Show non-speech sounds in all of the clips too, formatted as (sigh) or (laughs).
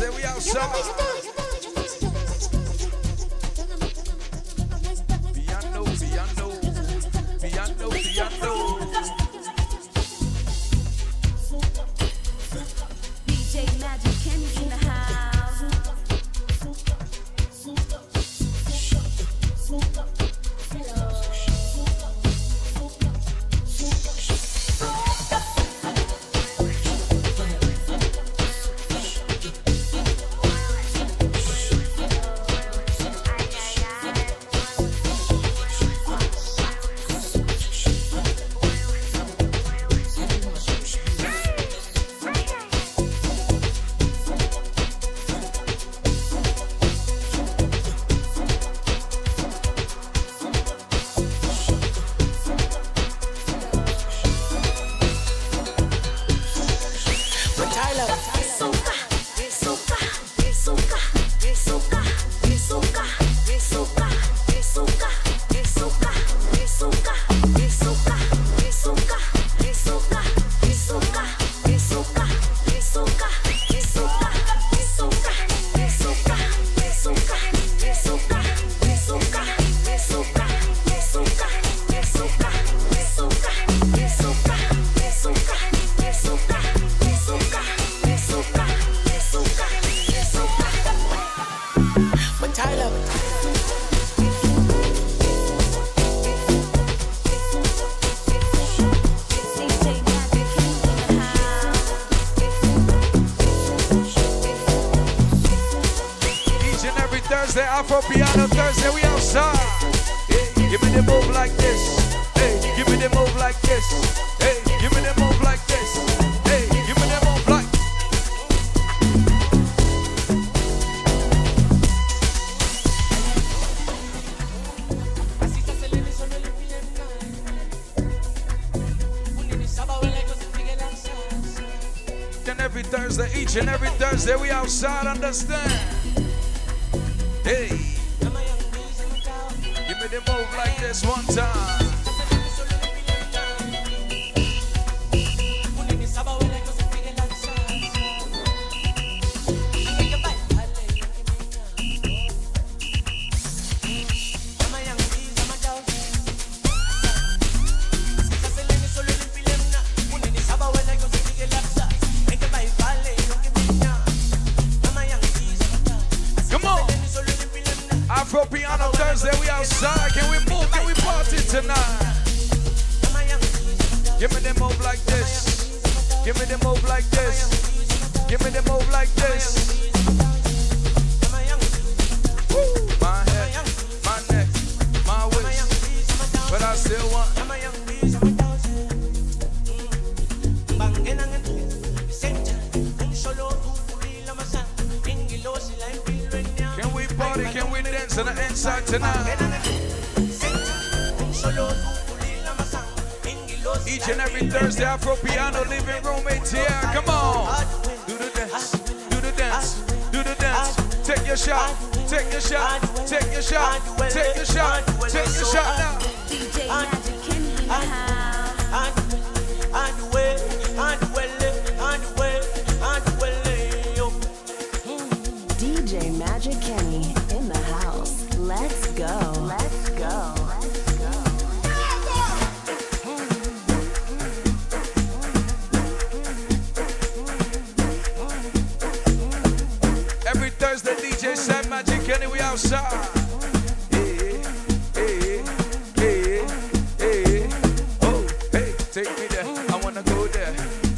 outside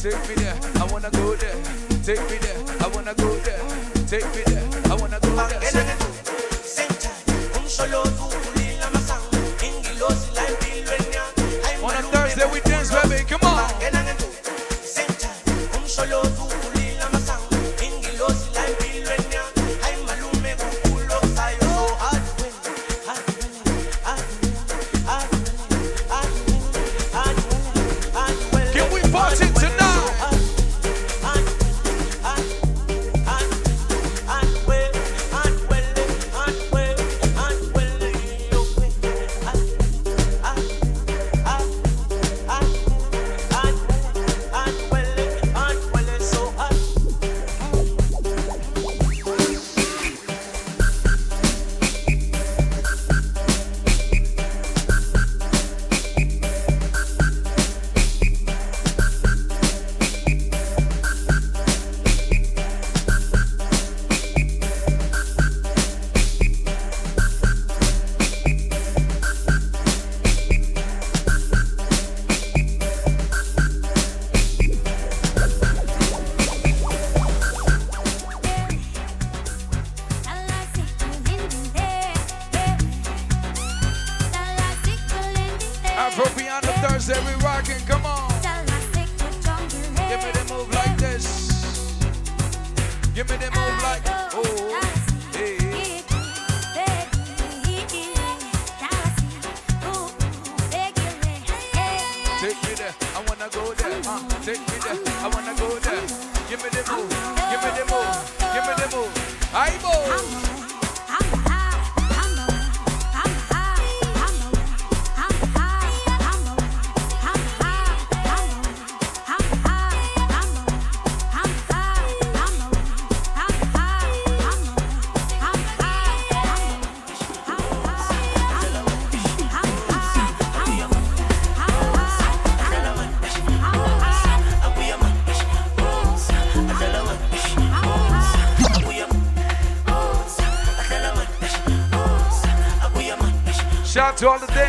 Take me there, I wanna go there. Take me there, I wanna go there. Take me there, I wanna go there.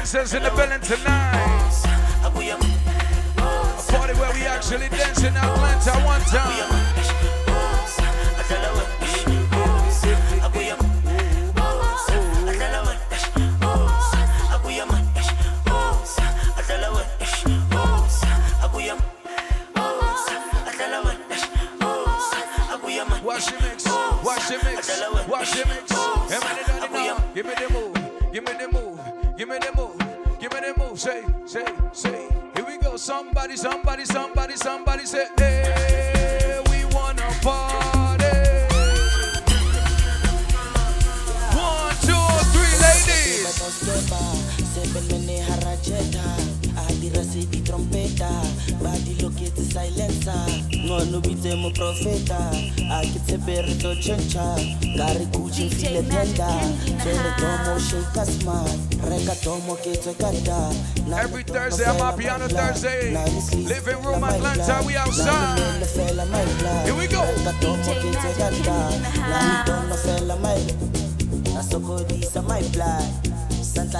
Dancers in the building tonight.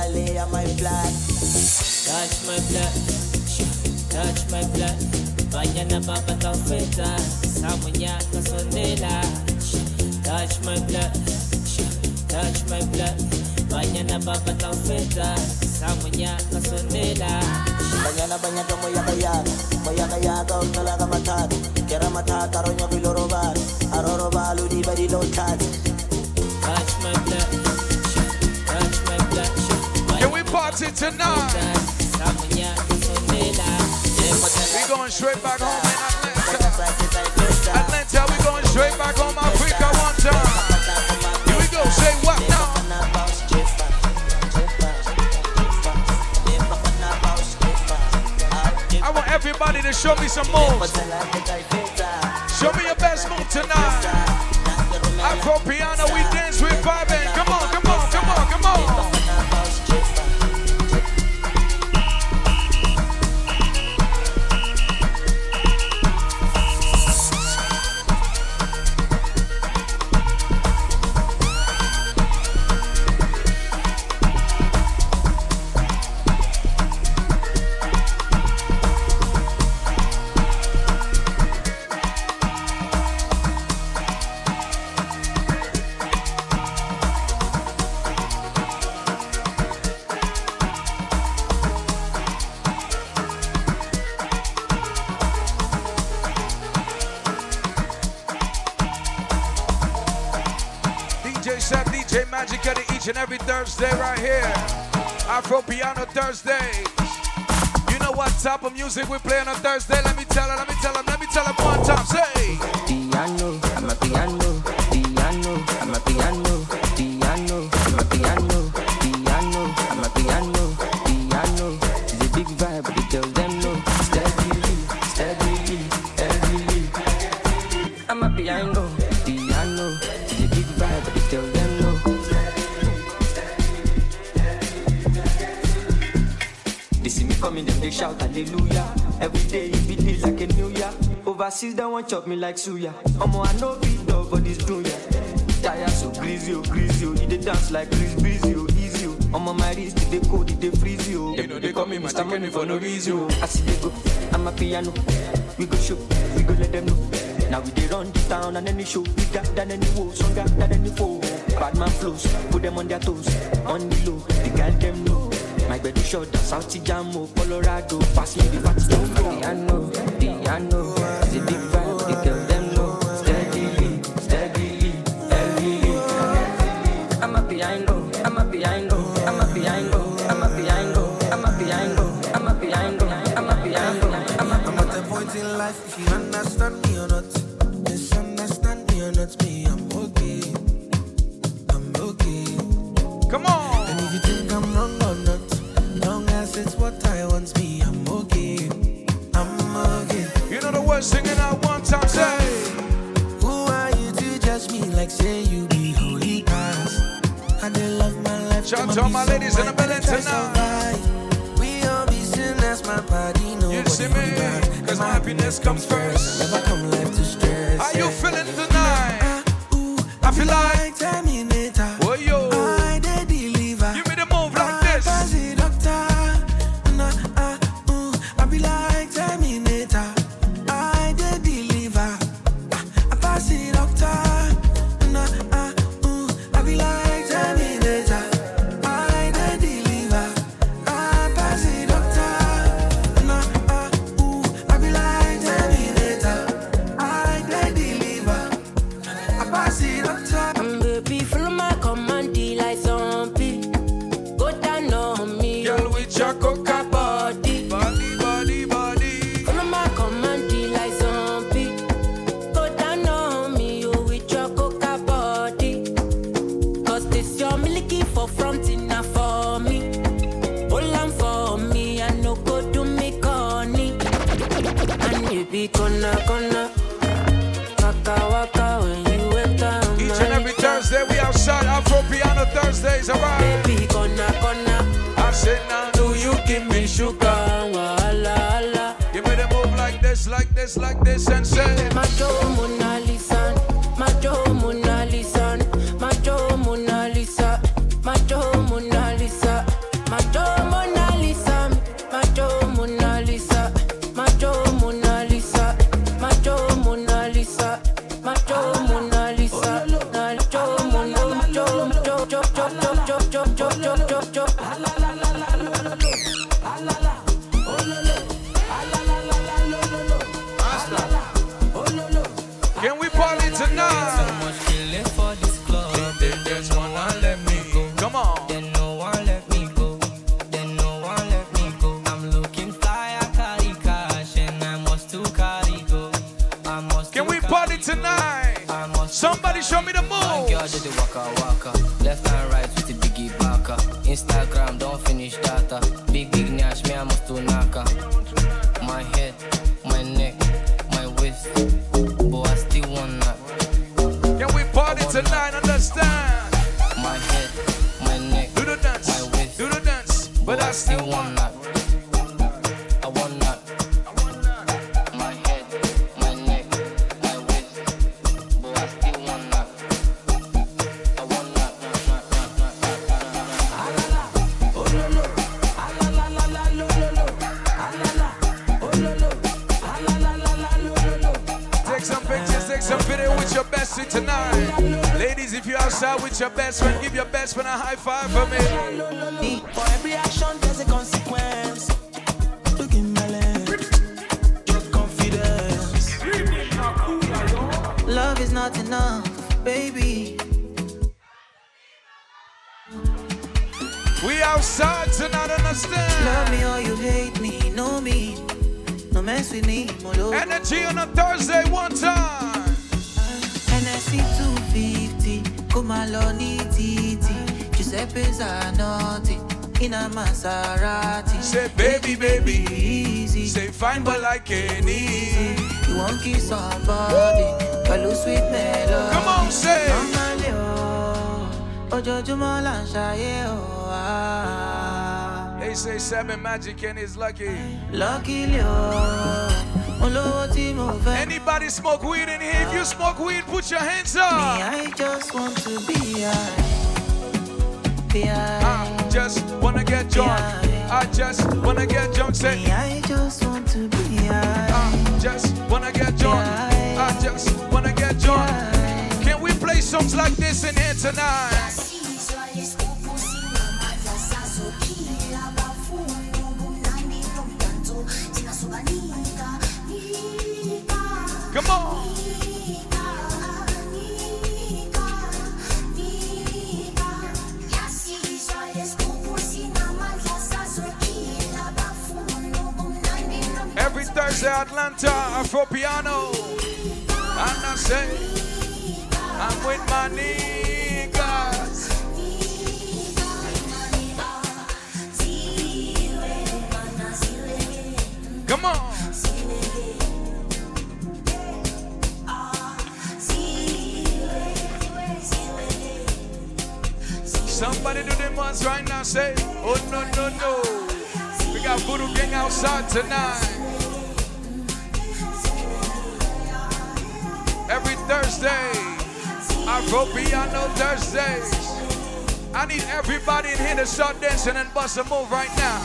Santa Leia my blood. Touch my blood, touch my blood. Vaya na baba taufeta, samunya kasondela. Touch my blood, touch my blood. Vaya na baba taufeta, samunya kasondela. Banyana banyana mo yaka yaka Mo yaka yaka o talaga matata Kera matata ronyo kilorobar Aroro balu di bari touch Touch my blood, party tonight? We going straight back home in Atlanta. Atlanta, we going straight back home Africa one time. Here we go. Say what now? I want everybody to show me some moves. Show me your best move tonight. Afro piano, we dance, we. Come come on, come on, Thursday right here. Afro Piano Thursday. You know what type of music we play on a Thursday? Let me tell her, let me tell him, let me tell him one time. Say, Piano, Amapiano, sis that want chop me like suya. Omo, I know be dog for this junior. Tire so greasy, oh greasy, oh. Dey dance like Chris Breezy, oh easy, oh. Omo, my wrist dey cold, dey freeze, oh. You know they call me Mr. Money for no reason. Oh. I see they go, Amapiano. We go show, we go let them know. Now we dey run the town and any show We got than any woe, stronger than any foe. Bad man flows, put them on their toes, on the low, the girl them know. My bed is short, South Jamo, oh, Colorado, pass me the party, don't go. Know, I know. magic and it's lucky. Lucky Anybody smoke weed in here? If you smoke weed, put your hands up. Me, I just want to be high. Be high. I just wanna get drunk. I just wanna get drunk. Say, Me, I just want to be high. I just wanna get drunk. I just wanna get drunk. Can we play songs like this in here tonight? Come on. Every Thursday, Atlanta, Afro Piano. And I say, I'm with my niggas. Come on. Somebody do the ones right now. Say, oh no, no, no. We got Voodoo Gang outside tonight. Every Thursday, I Afro Piano Thursdays. I need everybody in here to start dancing and bust a move right now.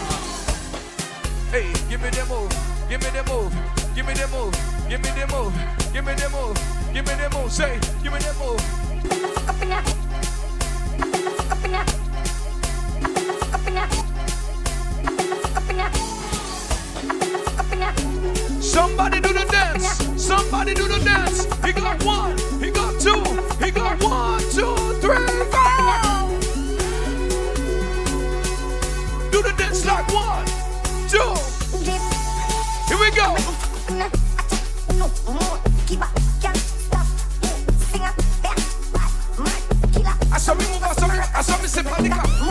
Hey, give me the move, give me the move, give me the move, give me the move, give me the move, give me the move. Say, give me the move. (laughs) Somebody do the dance. Somebody do the dance. He got one. He got two. He got one, two, three, four. Do the dance like one, two. Here we go. Aso mi move, aso mi, aso mi se panika. Afro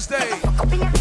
Thursday.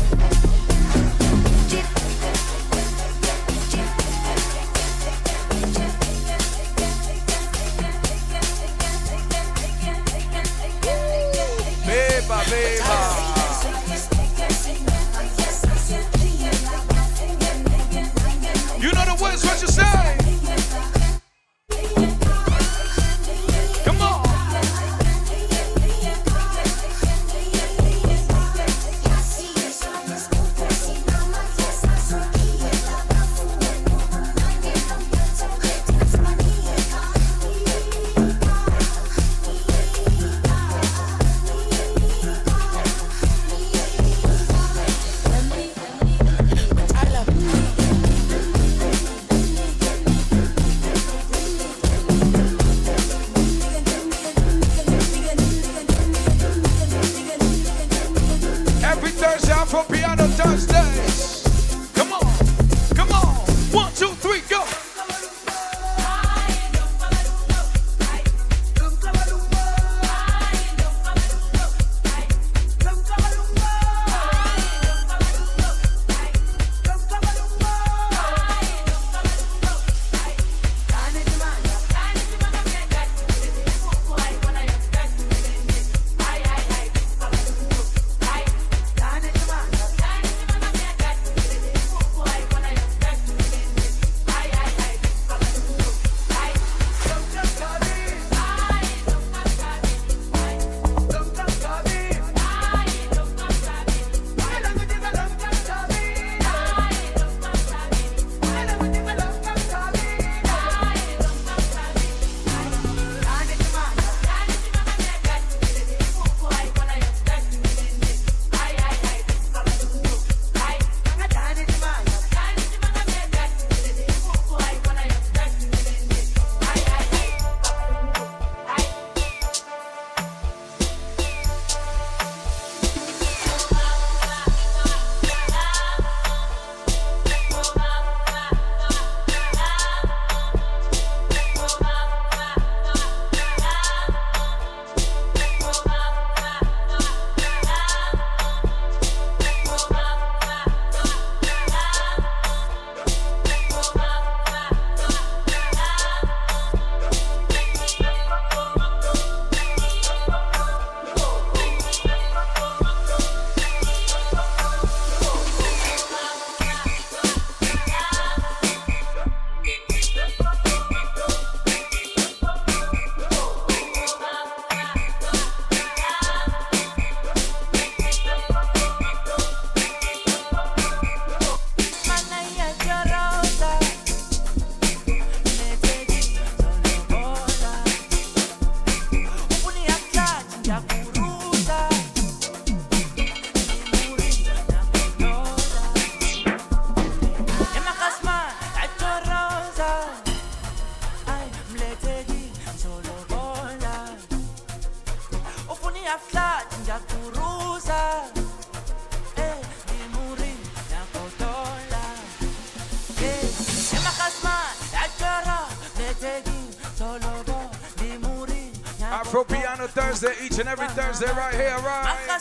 They right here, right?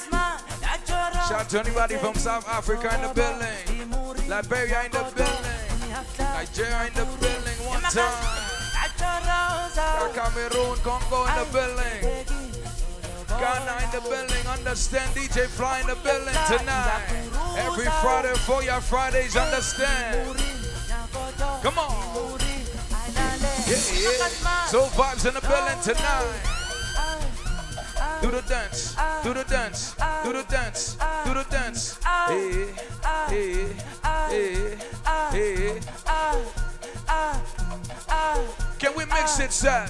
Shout to anybody from South Africa in the building, Liberia in the building, Nigeria in the building. One time. Cameroon, Congo in the building. Ghana in the building, understand DJ Fly in the building tonight. Every Friday for your Fridays, understand. Come on. Yeah, yeah. So vibes in the building tonight do the dance, do the dance, do the dance, do the dance. Hey, hey, hey, hey. Can we mix it, sir?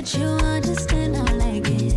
that you understand. How like it.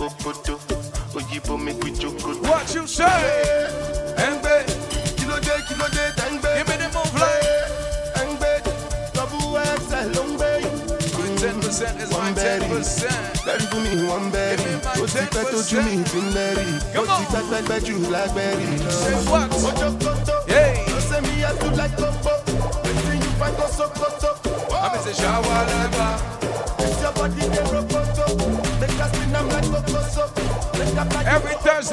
òbòdò òyìnbó mi pè what you say. ẹ ń gbé kí ló dé kí ló dé tẹ́ ń gbé. ibi ni mo ń fẹ́. ẹ ń gbé dọ́bù ẹsẹ̀ ló ń gbé. ten percent is my ten percent. lẹ́rìí fún mi wọ́n bẹ́ẹ̀rì ó ti pẹ́ tójú mi ti ń lẹ́rìí ó ti pẹ́ pẹ́pẹ́ jù lágbẹ́rì. ojo koto ló ṣe mi yá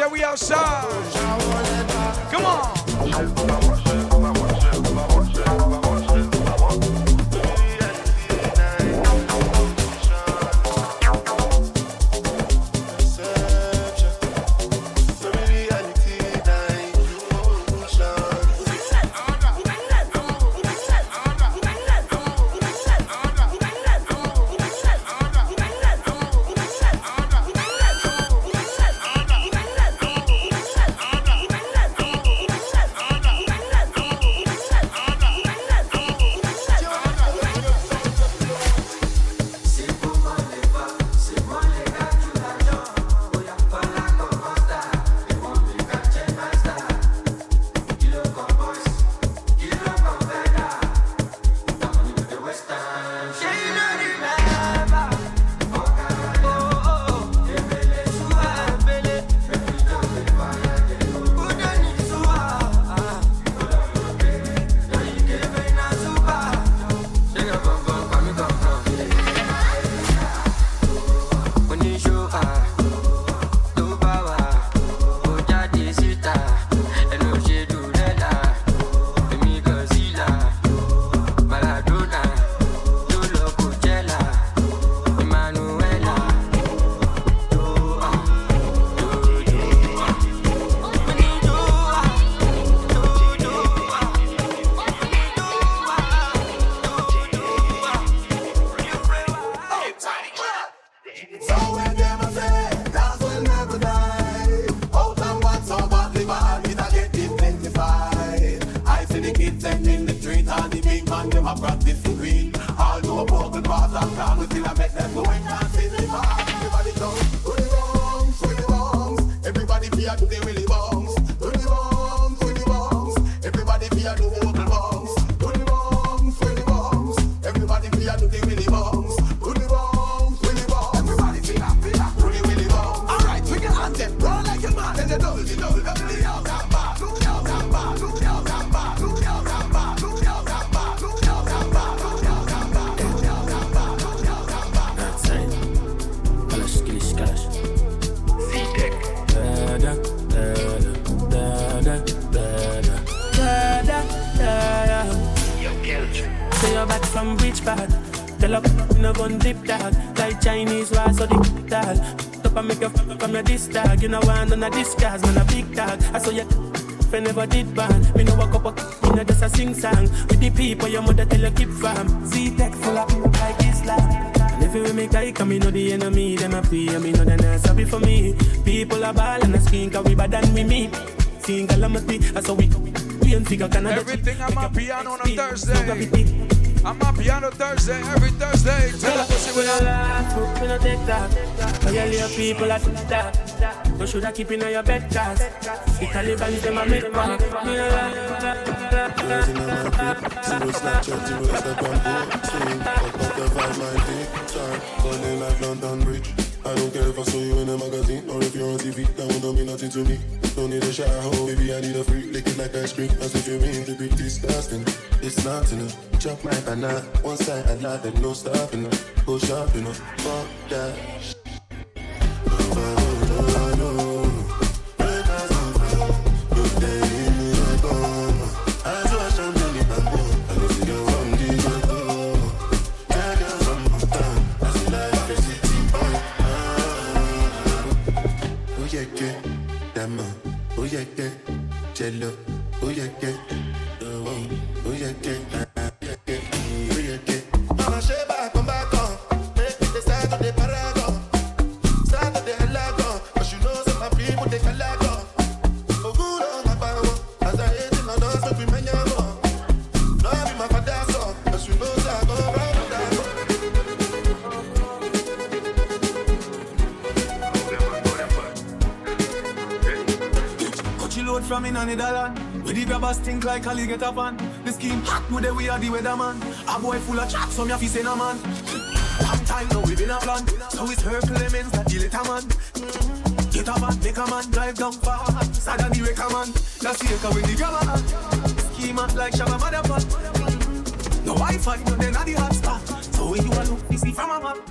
say we outside. None of this man a big dog. I saw you. I never did ban, me no walk up a you know just a sing song with the people your mother tell you keep fam. Z tech full of people like Islam. And if you make like me know the enemy, them a pray, me know they not sorry for me. People are ball and a skin, cause we bad than we meet. Seeing calamity, that's how we we and figure Canada. Everything Amapiano on a Thursday. Amapiano Thursday, every Thursday. Tell what's We don't laugh, we don't take that. But you leave people at that. You should have keep in your bed, cause the Taliban, them a make back. We don't laugh. Zero Snapchat, zero Instagram, posting. Fuck off the vibe, my dick. Start calling like London Bridge. I don't care if I saw you in a magazine or if you're on TV. That would not mean nothing to me. Don't need a shower, oh, baby, I need a freak. Lick it like ice cream, as if you mean to be disgusting. It's not enough. Chop my banana, one side I lie, there's no stopping. Go shopping, fuck Grabbers think like Ali get up on. The scheme hot the way of the weatherman. A boy full of chat, some ya fi say no man. Long time now we been a plan. So it's her Clemens that the little man. Get a man, make a man drive down fast. Sad than the wrecker man. That's the echo with the grabber. Schema like Shabba Motherfuck. No Wi-Fi, no then at the hotspot. So when you a look, you see from a map.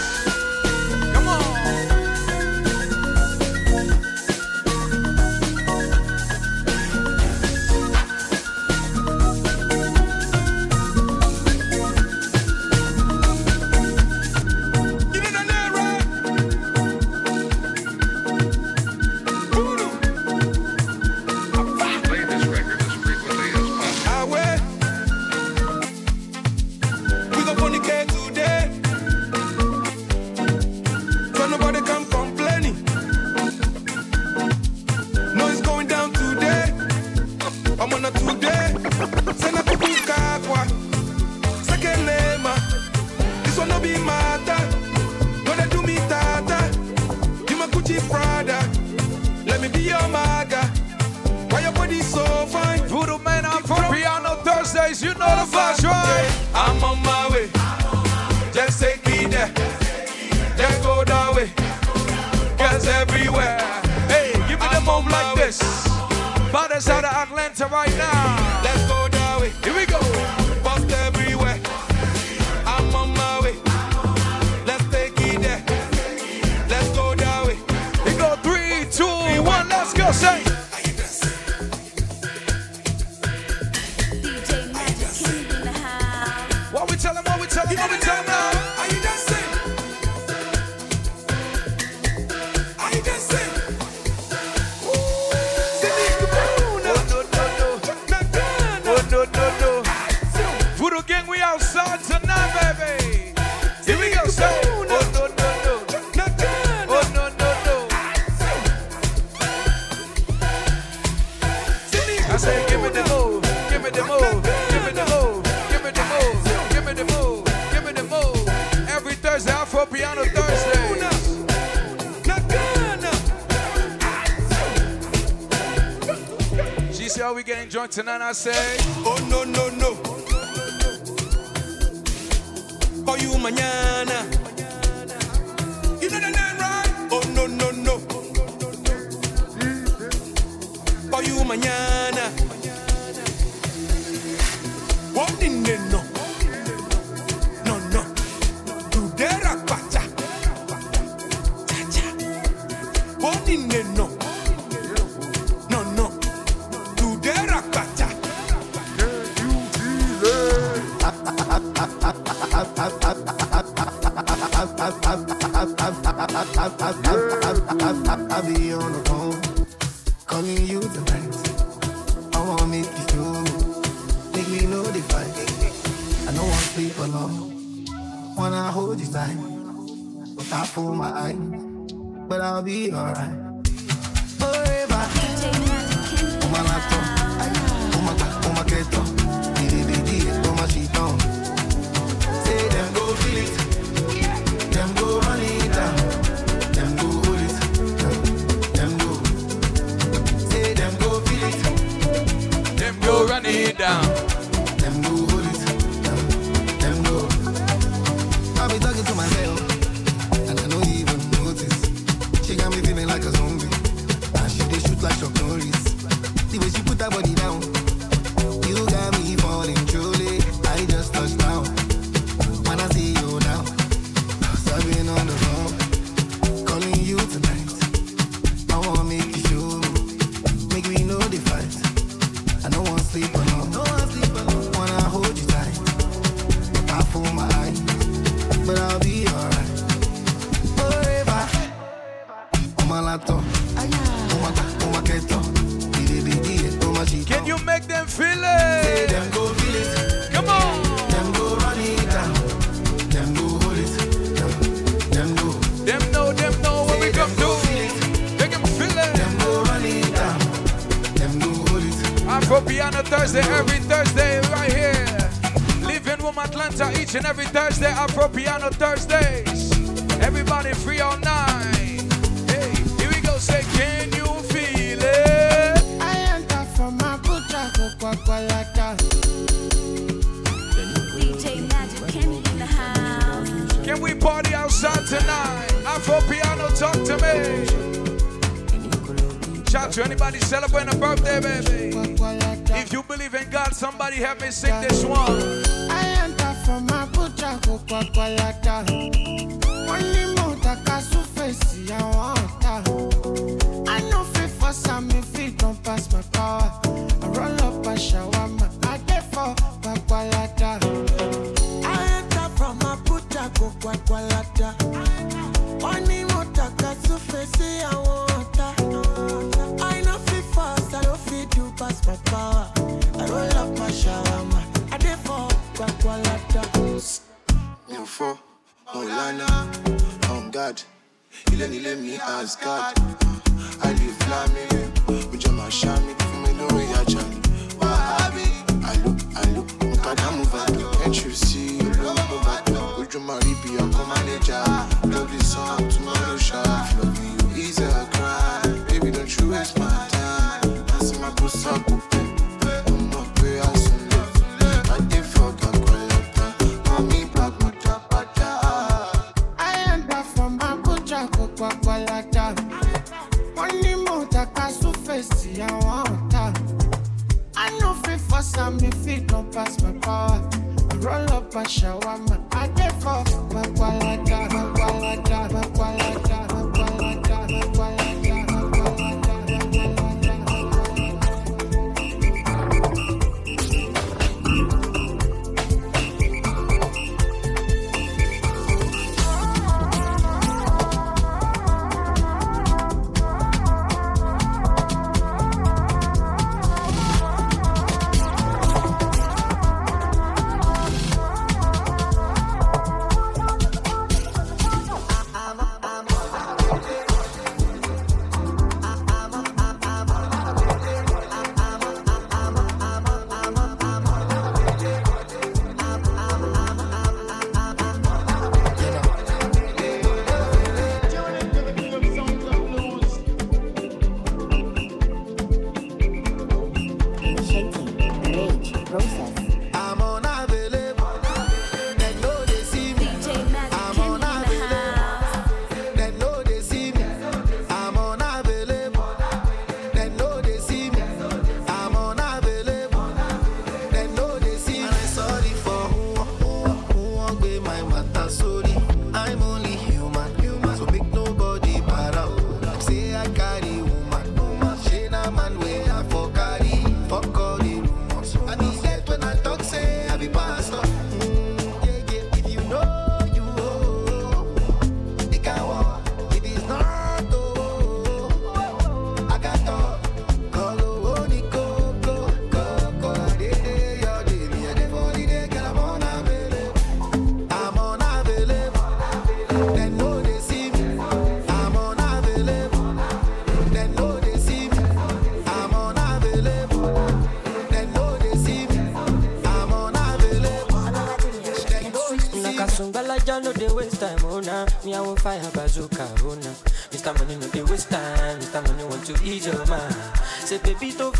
tonight I say. I'll be on the phone, calling you. I wanna make you do make me know the. I don't want to sleep alone, wanna hold you tight, my eye, but I'll be alright.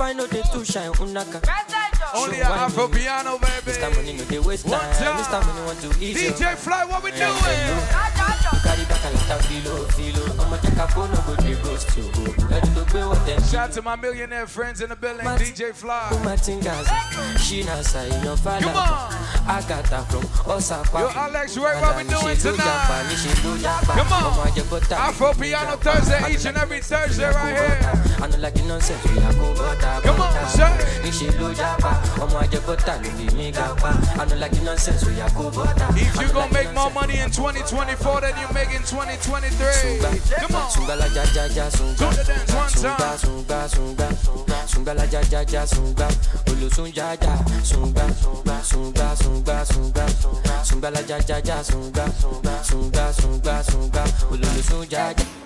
Find no dey too shine, unaka. Only Show a Afro piano, baby. Mr. Money no dey waste time. Mr. Money want to your DJ Fly, what we doing? You carry back a lot of filo, filo. I'ma take a phone, no go dey ghost you. Ready to pay what them Shout out to my millionaire friends in the building, DJ Fly. Kumatingas, she na say your father. Come on. I got her from Osaka. Yo, Alex, right, what we doing tonight? Come on. Afropiano Thursday, each and every Thursday right here. I know like nonsense we are go butter. Come on, say. Nishi lo japa, ọmọ ajẹ butter ló fi mí ga pa. I know like nonsense we are go butter. If you gonna make more money in 2024 than you make in 2023, come on. Sunga la ja ja ja sunga. Do the dance one Sunga time. sunga sunga. Sunga la ja ja ja sunga. Olosun ja ja sunga. Sunga sunga sunga. Sunga la ja ja ja sunga. Sunga sunga sunga. Olosun ja ja.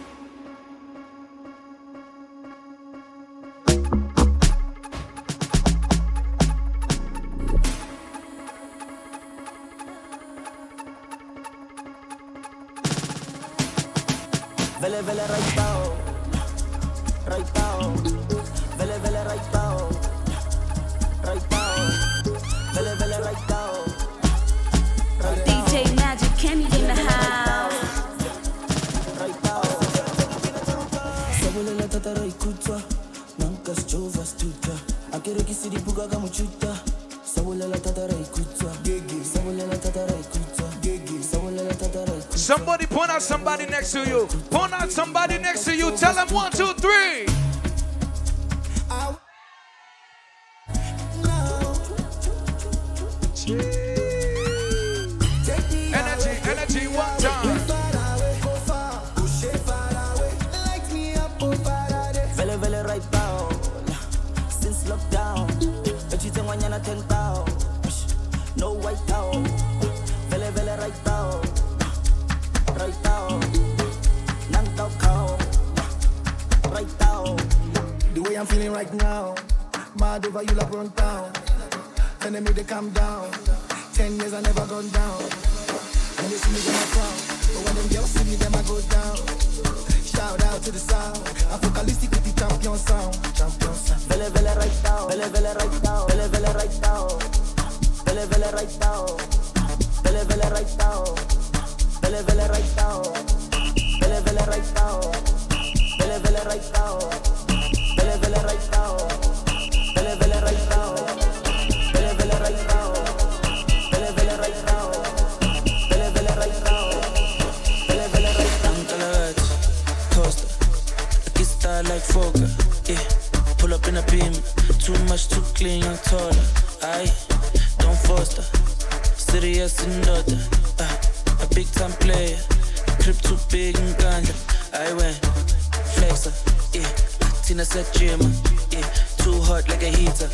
Next to you. Tell them one, two, three. I'm feeling right now, mad over you like run down. Telling me to calm down. Ten years I never gone down. When they see me, them I frown. But when them girls see me, them I go down. Shout out to the sound. I'm Focalistic with the champion sound. Champion sound. Vele vele right now, vele vele right now, vele vele right now, vele vele right now, vele vele right now, vele vele right now, vele vele right now, vele vele right now, big time player. Crib too big and ganja. I went flexer. Yeah, Tina said Jimmer. Yeah, too hot like a heater.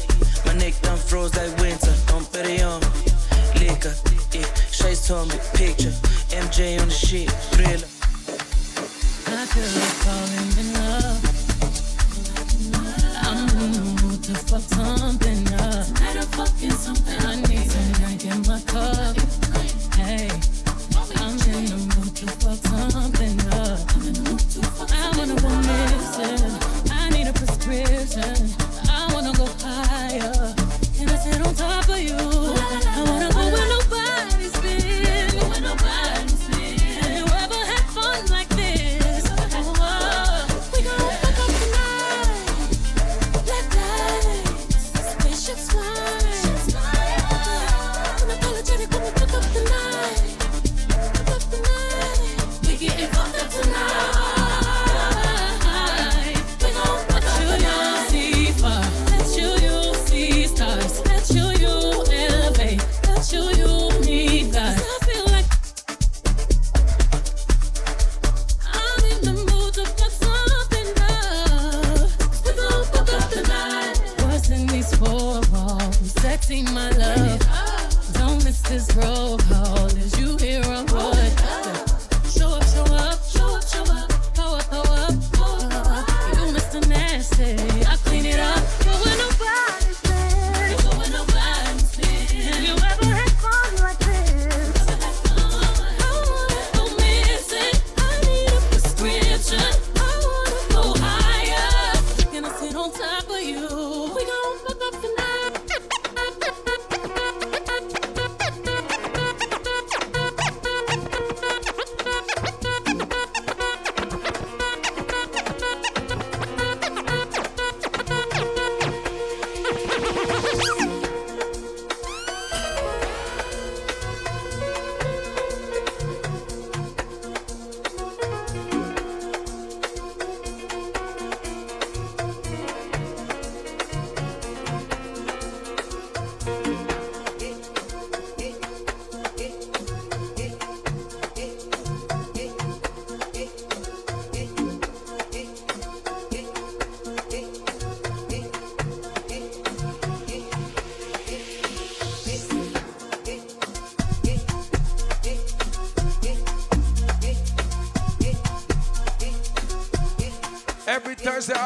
My neck done froze like winter. Don't bet it on. Liquor. Yeah, told me picture. MJ on the shit. Thriller. I feel like falling in love. I'm in the mood to fuck something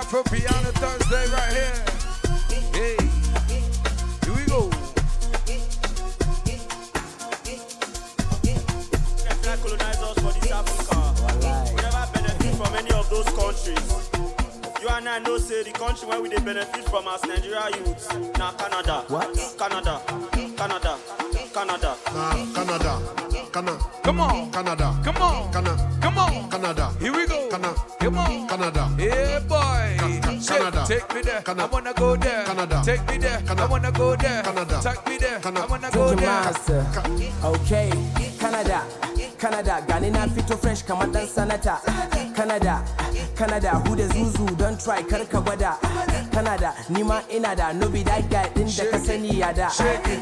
Thursday, Afropiano Thursday, right here. I wanna go there. Canada. Take me there. Canada. I wanna go there. master. Okay, Canada, Canada, Gani na fito fresh kamar dan sanata. Canada, Canada, who da zuzu don try kar ka gwada. Canada, ni ma ina da no be that guy din da ka sani ya da.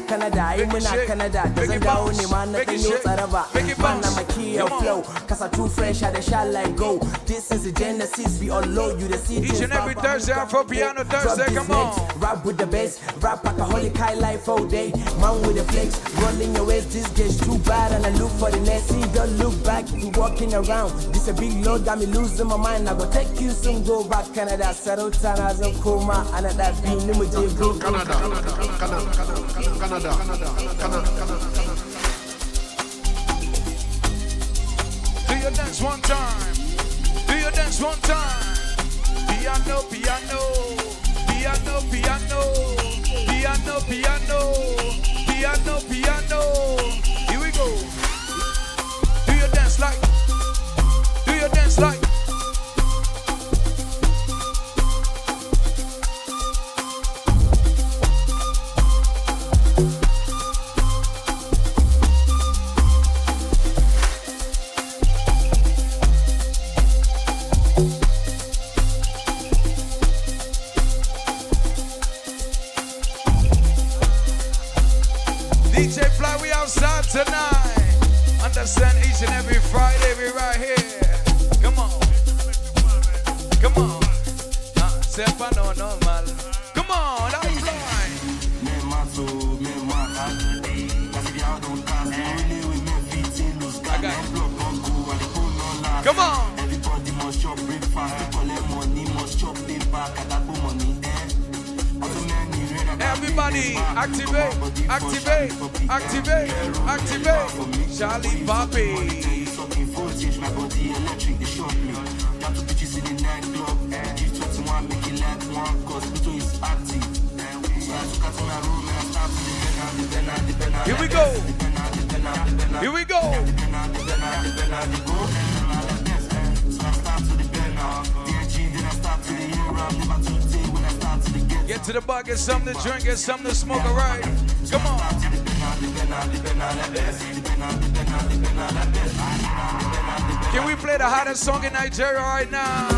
Canada, ai muna Canada. Da zan dawo ne ma na dan yau tsaraba. Man na makiya flow, kasa too fresh I da sha like go. This is the genesis, we all low you the see Each and every Thursday, Afropiano Thursday, come on. Rap with the bass, rap alcoholic high life all day. Man with the flex, rolling your waist, this gets too bad. And I look for the next, see, don't look back, you walking around. This a big load, got me losing my mind. I go take you some go back Canada, settle down as a coma, and at that being limited go Canada, Canada, Canada, Canada, Canada, Canada. Do your dance one time. Do your dance one time. Piano, piano, piano, piano, piano, piano, something to drink, get something to smoke, alright? Come on. Can we play the hottest song in Nigeria right now?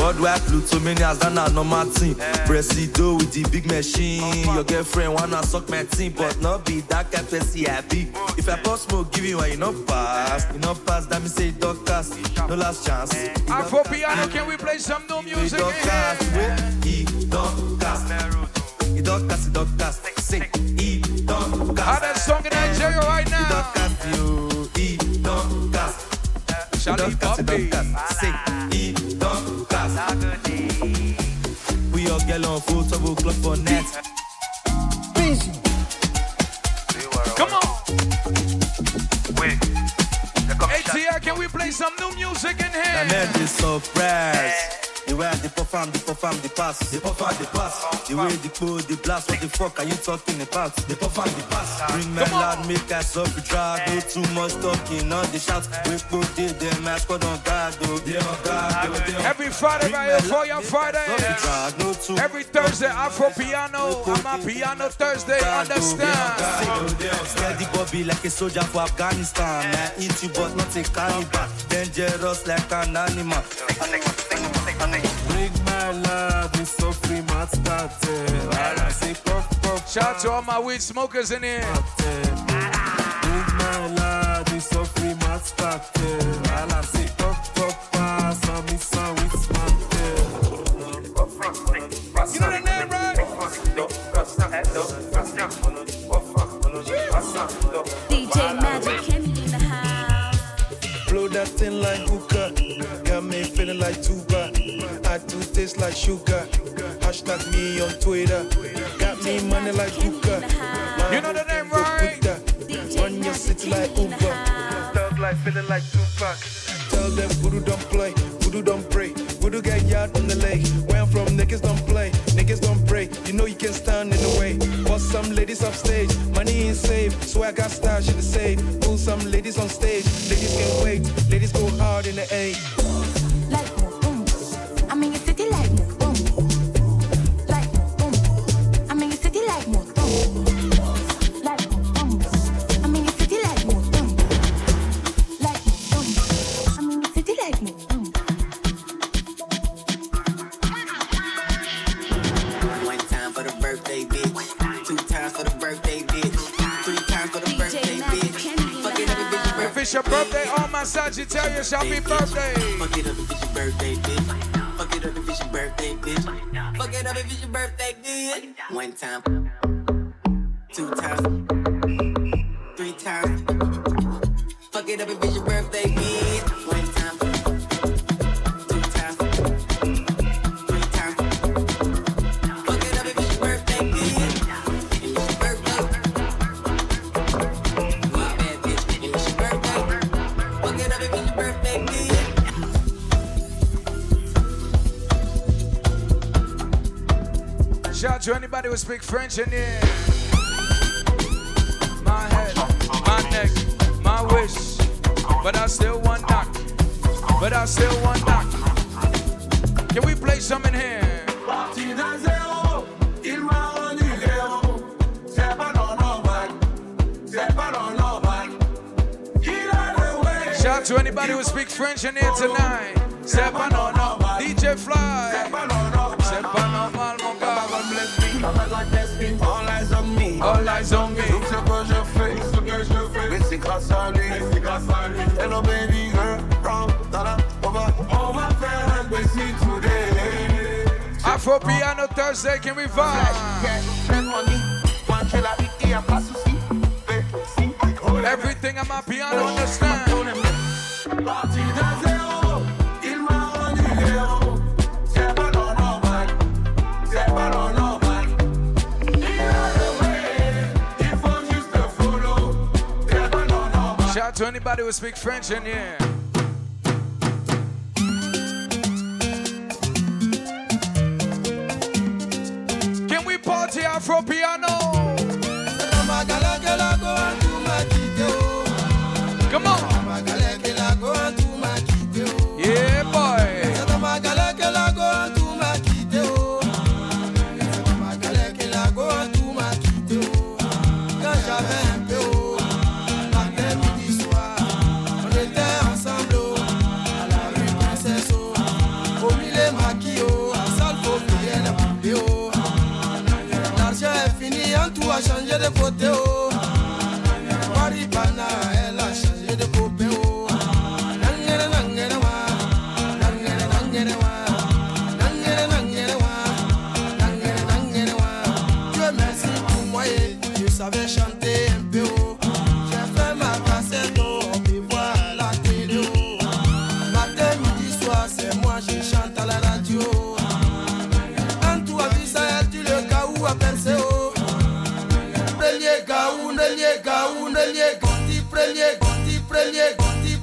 Worldwide Plutomanias, that na normal thing. Presido with the big machine. Your girlfriend wanna suck my team, but not be that kind person I be. If I pass smoke, give you one, you know pass. You know pass, that me say dog cast. No last chance. Afropiano, can we play some new music dog cast, here? wait, he dog cast. He dog cast, he dog cast. Say, he dog cast. Hottest song in Nigeria right He now. dog cast, you. He dog cast. He Charlie dog cast, he Poppy. dog cast. Say, he dog cast. We all get on full double club for net. Come on. Wait. ATL, can we play some new music in I here? made this surprise. The way they perform, they perform, the pass. They perform, the pass. The way they pull, the blast. What the fuck are you talking about? They perform, the pass. Bring my loud, make us up the track. Do too much talking, not the shout. Eh. We put it, them my squad on guard, though. They on guard, though. They on Every Friday, right here for your Friday. drag, no too Every Thursday, Afro piano. Amapiano Thursday. Oh, understand? Oh, Steady Bobby like a soldier for Afghanistan. Man, eat you but not a cannibal. Eh. Dangerous like an animal. Bring my love, it's so free, mat started. I say pop, pop. Shout to all my weed smokers in here. Bring my love, it's so free, mat started. I say pop, pop, pass on me, son, with You know the name, right? DJ Magic Kenny in the house. Blow that thing like hookah. Got me feeling like Tupac. Like sugar. Hashtag me on Twitter. Got me money like hookah. You know the name, right? Run your city like Uber. Thug like feeling like Tupac. Tell them voodoo don't play, voodoo don't pray. Voodoo get yard on the lake. Where I'm from, niggas don't play, niggas don't pray. You know you can't stand in the way. But some ladies off stage, money ain't safe. So I got stash in the safe. Pull some ladies on stage, ladies can wait. Ladies go hard in the A. it's your birthday, all my Sagittarius, happy birthday. Fuck it up if it's your birthday, bitch. Fuck it up if it's your birthday, bitch. Fuck it up if it's your birthday, bitch. One time, two times, three times. Fuck it up if it's your birthday, bitch. To anybody who speak French in here. My head, my neck, my wish. But I still want knock. But I still want knock. Can we play some in here? Parti d'un zéro, il m'a rendu héros. C'est pas normal, c'est pas normal. Il a le way. Shout out to anybody who speak French in here tonight. C'est pas normal. DJ Fly. C'est pas normal, mon gars. God bless me. All eyes on me. All eyes on me. Tout ce que je fais, ce que je fais. Mais c'est grâce à lui. c'est grâce à lui. Hello baby girl, round, da, da, on va, faire un Bessie today. Afropiano Thursday, can we vibe? Everything on my piano, understand? Parti d'un zéro, to anybody who speak French in here. Can we party Afropiano? Come on. Premier gondi, premier gondi,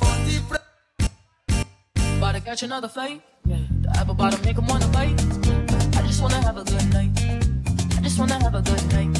gondi, pre- About to catch another flight. Yeah. The apple bottom make 'em wanna bite. I just wanna have a good night. I just wanna have a good night.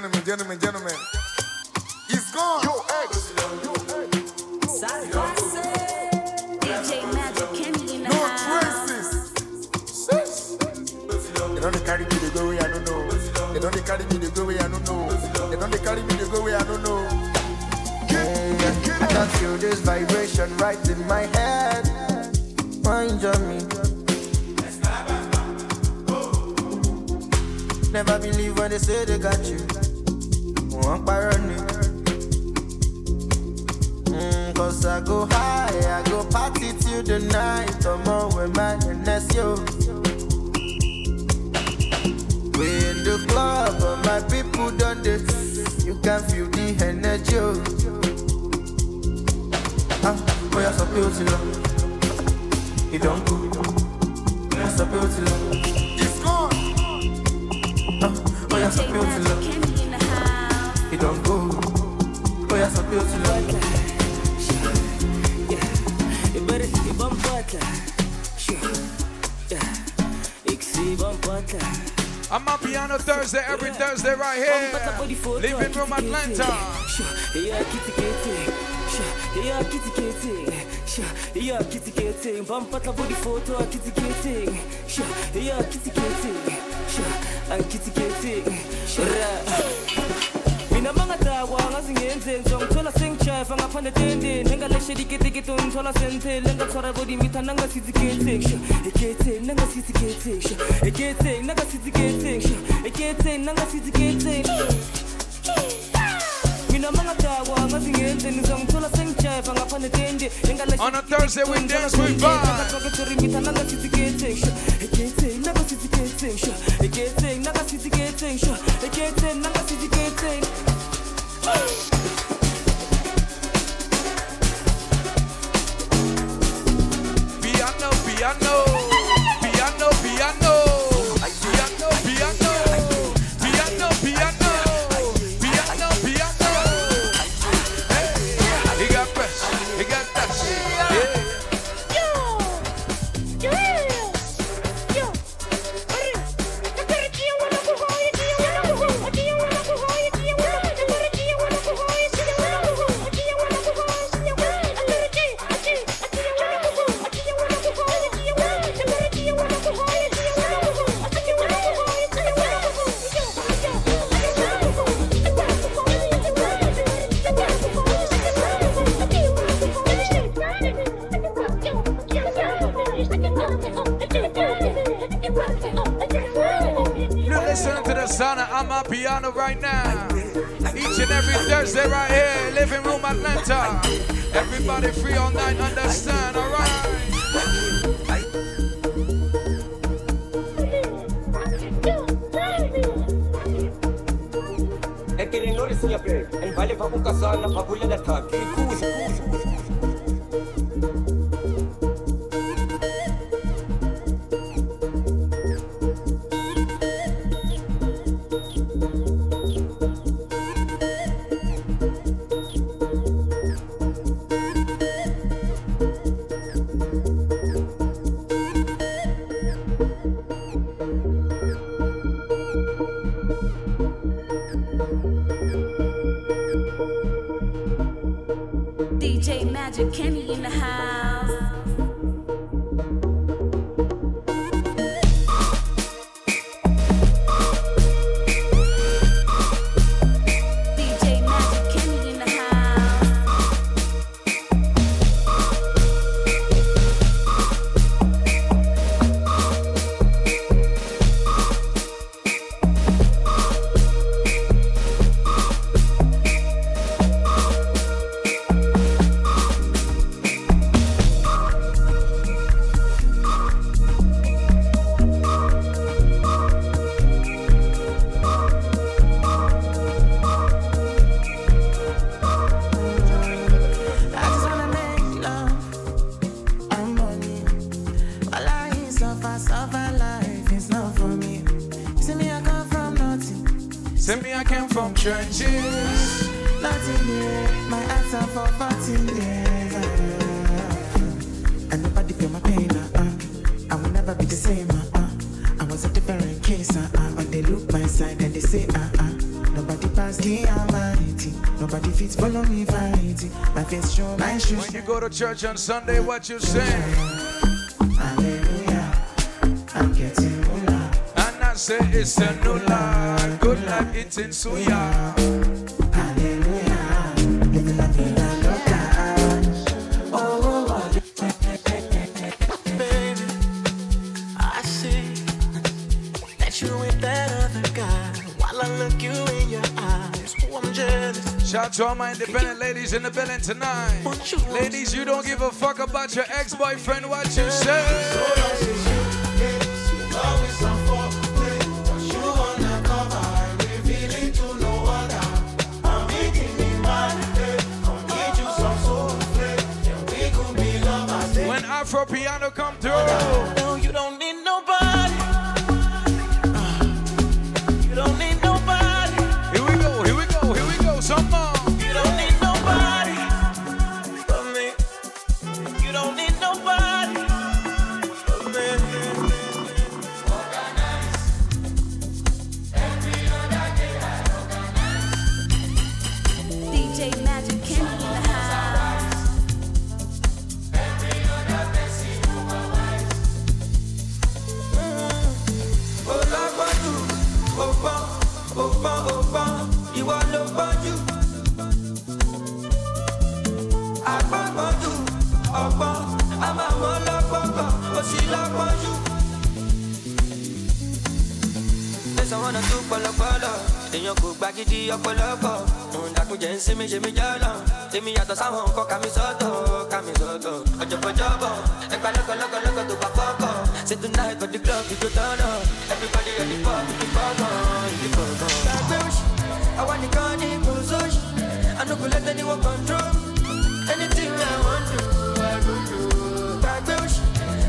Gentlemen, gentlemen, gentlemen, he's gone. Yo, X. DJ Magic Kenny in the No house. traces. They don't carry me to go where I don't know. They don't carry me to go where I don't know. They don't carry me to go where I don't know. I can feel this vibration right in my head. Mind on me. Never believe when they say they got you. I go high, I go party till the night. Come on with madness, yo. We in the club, but my people done this. You can feel the energy, yo. Ah, boy, you're so beautiful. You don't go. You're so beautiful. It's gone. Ah, boy, you're so beautiful. You don't go. Boy, you're so beautiful. Yeah. I'm on Piano Thursday every Thursday right here. Living Room Atlanta. Yeah, kitty kitty. Yeah, kitty kitty. Yeah, body photo, kitty kitty. Yeah, kitty kitty. I'm kitty kitty. mina ngazingenze ngizongithola 해 방아판에 땡땡 행갈래 쉐리게 되게 돈 전화 센테 랭가 철아버리 미탄 난가 시즈 게팅 에게팅 난가 시즈 게팅 에게팅 난가 시즈 게팅 에게팅 난가 시즈 게팅 On a Thursday we dance with vibe. I know. Go to church on Sunday, what you sing? Hallelujah. I'm getting older. And I say it's a new life. Good life eating suya. Oh, baby, I see that you with that other guy. While I look you in your eyes, oh, I'm jealous. Shout out to all my independent ladies in the building tonight. Ladies, you don't give a fuck about your ex-boyfriend, what you say?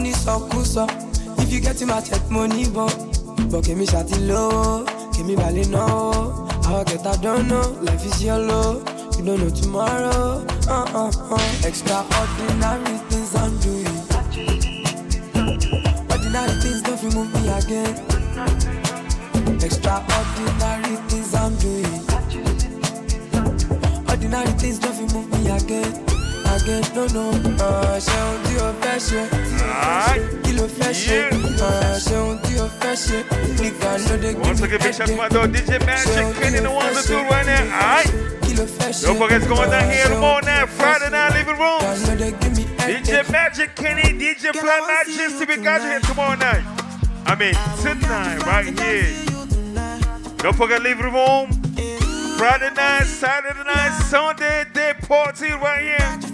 kusa. If you get him, I take money, but but give me shawty low, give me valley no. I'll get I don't. Life is yellow, you don't know tomorrow. Uh uh uh. Extraordinary things I'm doing. Ordinary things don't feel move me again. Extraordinary things I'm doing. Ordinary things don't feel move me again. Again, no, no. Ṣe ohun tí o fẹ́ ṣe. Kí ló fẹ́ ṣe? Uh, ṣe ohun tí o fẹ́ ṣe. Nigga no dey give Once again, big shout out to my dog DJ Magic, Kenny, the ones that do right now. Alright. Don't forget it's going down here tomorrow night, Friday night, living room. DJ Magic, Kenny, DJ Night, just to be guys here tomorrow night. I mean, tonight, right here. Don't forget living room. Friday night, Saturday night, Sunday, day party right here.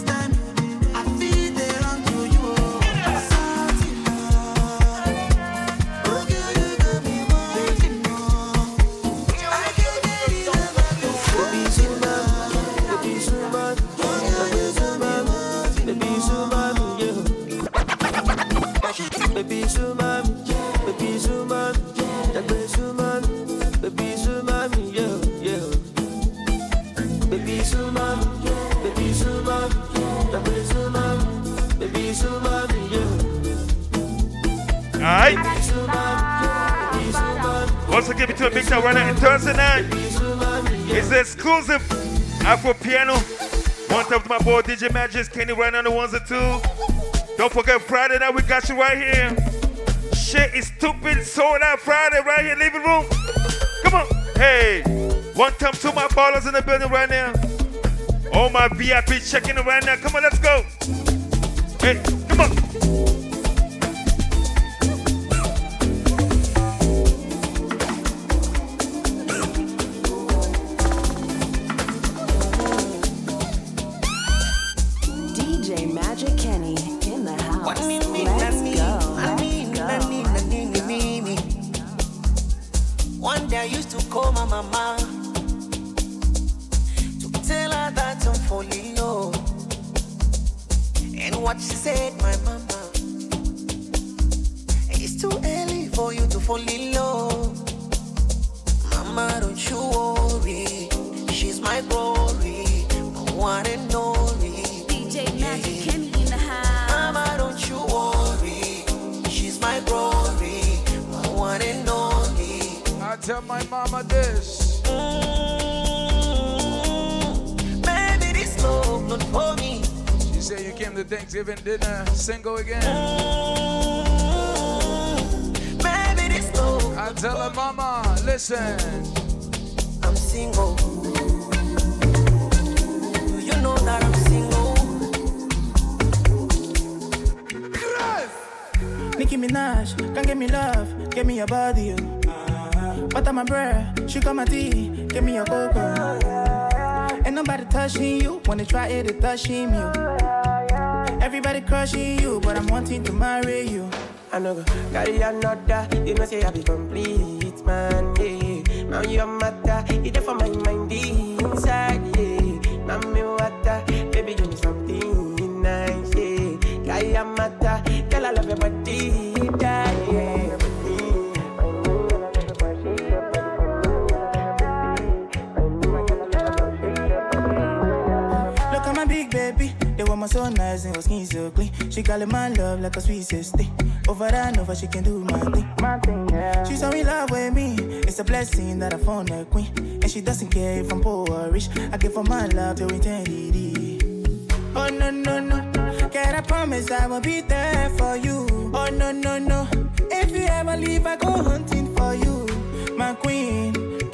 baby Zuma me, baby Zuma me, Jagbe Zuma me, baby Zuma me, yeah, yeah. Baby Zuma me, baby Zuma me, Jagbe Zuma me, baby Zuma me, yeah. Also give it to a big shout in Thursday night. It's exclusive Afropiano. One time with my boy DJ Magic, Kenny Ryan on the ones and two. Don't forget Friday night, we got you right here. Shit is stupid, sold out Friday right here, living room. Come on. Hey, one time to my ballers in the building right now. All my VIP checking right now. Come on, let's go. Hey, come on. This. Mm. Baby, this love not for me. She said you came to Thanksgiving dinner single again. Mm. Baby, this love. I tell her mama, listen. I'm single. Do you know that I'm single? Nicki Minaj, come give me love, give me your body. Butter my bread, sugar my tea, give me your cocoa. Ain't nobody touching you, when they try it, they touching you. Everybody crushing you, but I'm wanting to marry you. I know go carry another. You know say I be complete man. Yeah, now your matter. It there for my mind woman so nice and her skin so clean. She call it my love like a sweet sister. Over and over, she can do my thing. My thing, yeah. She's so in love with me. It's a blessing that I found a queen, and she doesn't care if I'm poor or rich. I give her my love till eternity. Oh no no no, can I promise I will be there for you? Oh no no no, if you ever leave, I go hunting for you,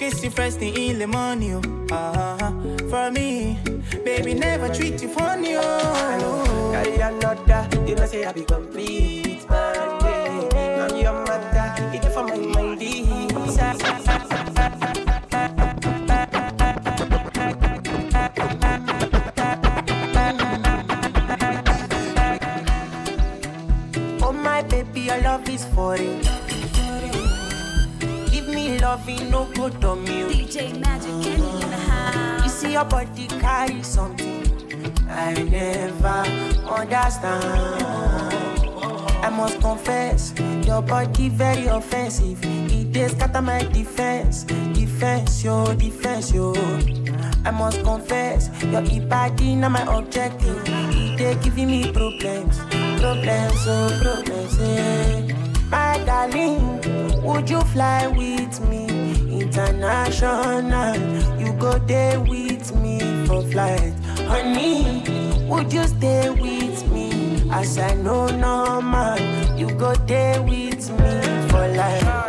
queen. Kiss you first thing in the morning, oh. uh-huh. for me, baby never treat you funny. Oh. Carry another. You know say I be complete man. Now your matter. It for my mind. Oh my baby, your love is foreign. Me loving, no good on me. DJ Magic in the house. You see your body carry something I never understand. I must confess, your body very offensive. It dey scatter my defense, defense, yo, defense, yo. I must confess, your body not my objective. It dey giving me problems, problems, oh problems, eh. My darling, would you fly with me international? You go there with me for flight, honey. Would you stay with me? As I know no man, you go there with me for life.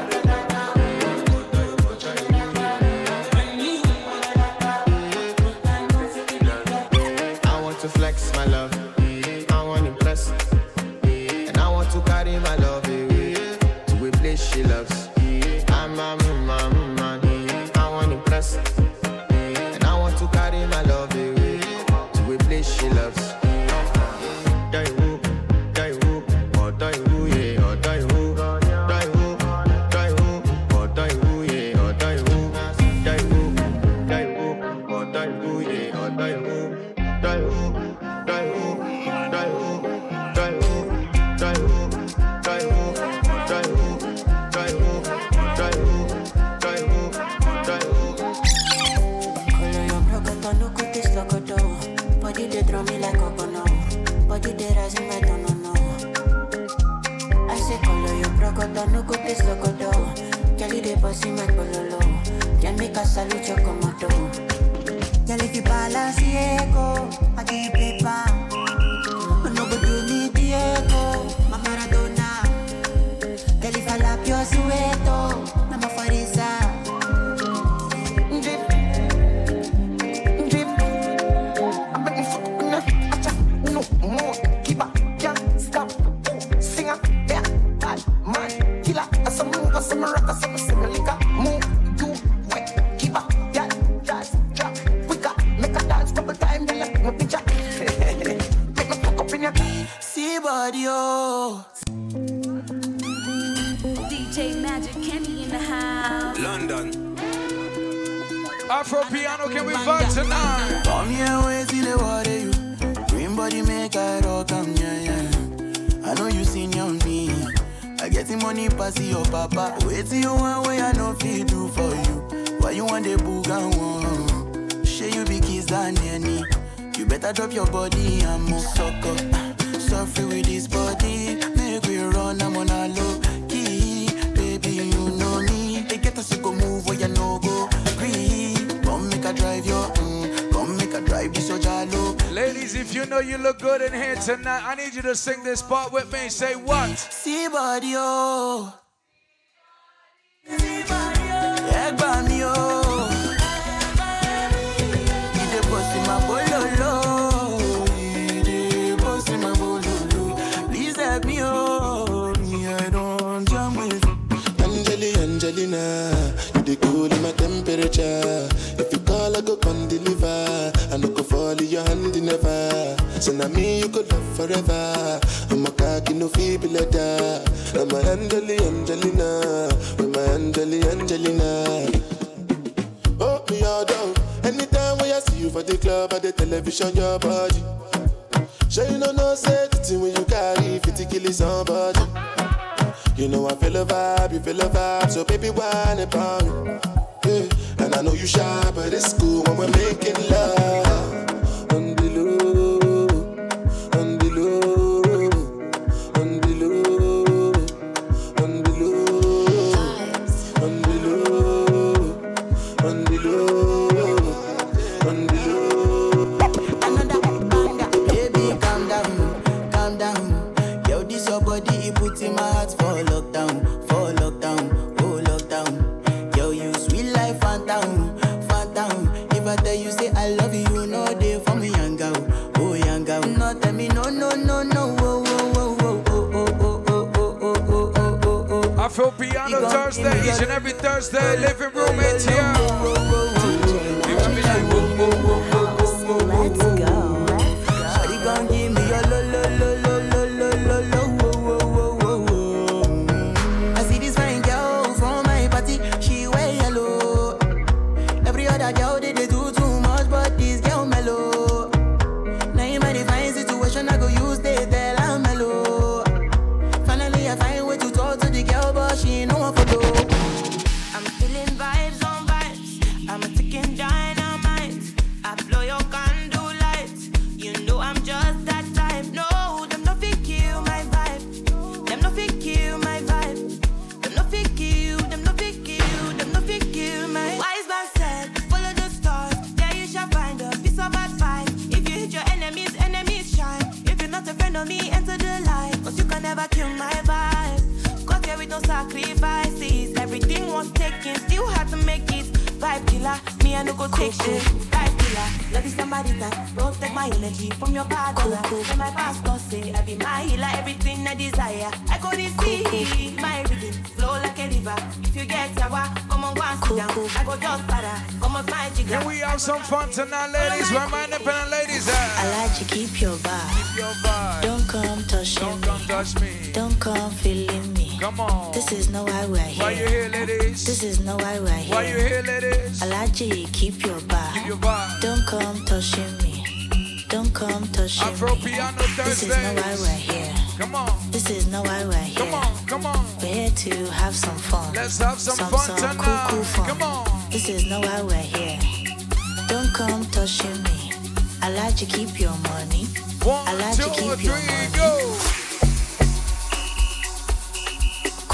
salucho como tú. Ya le di la ciego. you to sing this part with me. Say what? See buddy, yo. I go go take shit. Sky killer, love is somebody that protect my energy from your bad dollar. When my pastor say I be my healer, everything I desire. I go to see my rhythm flow like a river. If you get sour, come on, go and sit down. I go just para, come on, my jigger. Can we have some fun tonight, ladies? Where my independent ladies at? I like to keep your vibe. Keep your vibe. Don't come touching Don't me. come touch me. Don't come feeling me. Come on. This is no highway. Why you here, ladies? This is no highway. Why you here, ladies? Alaji, keep your bar. Keep your bar. Don't come touching me. Don't come touching Afro me. Piano This is no highway here. Come on. This is no highway here. Come on, come on. We're here to have some fun. Let's have some, some fun some tonight. Cool, cool fun. Come on. This is no why we're here. Don't come touching me. Alaji, keep your money. One, Alaji, two, keep three, your money. go.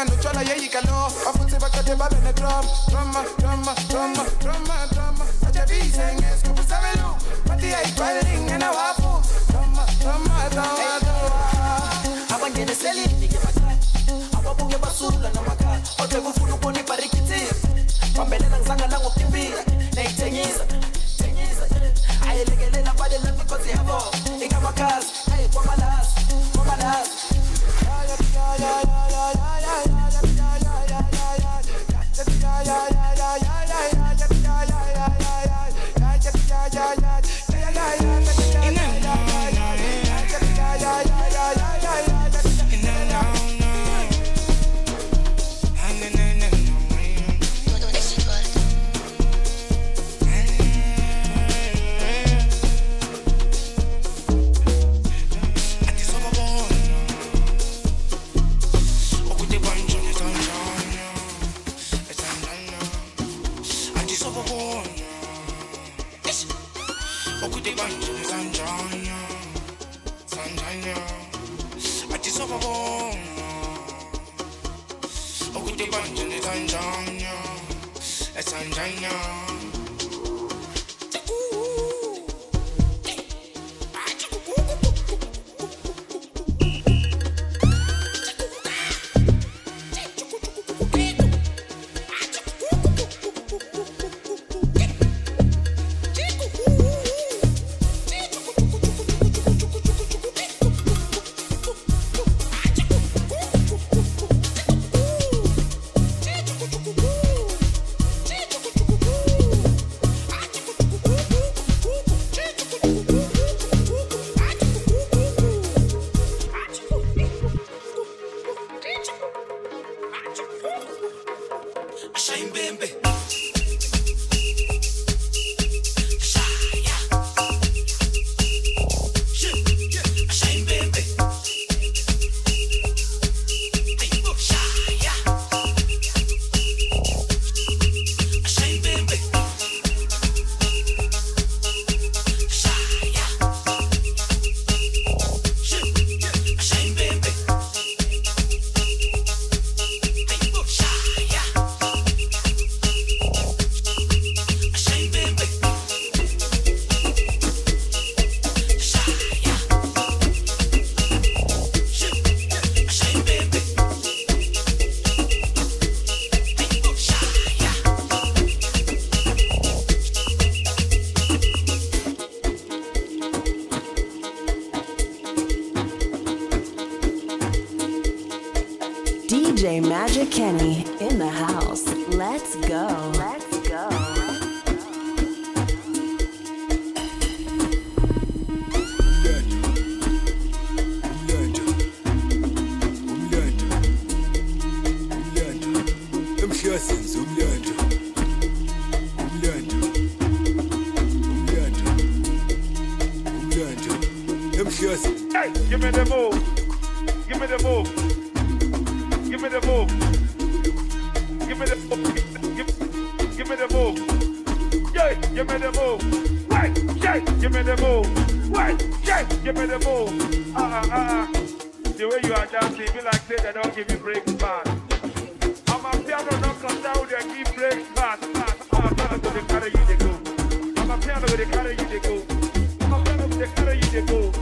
I'm ye yikalo afunze bakade babe ne drum. Drama drama acha pati ai a wapo emhlasenze umlando umlando umlando umlando emhlasenze Hey, give me the move. Give me the move. Give me the move. Give me the move. Give, me the move. Yeah, give me the move. Wait, yeah, give me the move. Wait, yeah, give me the move. Uh uh uh uh. The way you are dancing, be like say they don't give you breaks fast. I'm a piano knocker down there, give breaks fast, fast. I'm a piano to the carry you they go. I'm a piano with the carry you they go. I'm a piano with the carry you they go.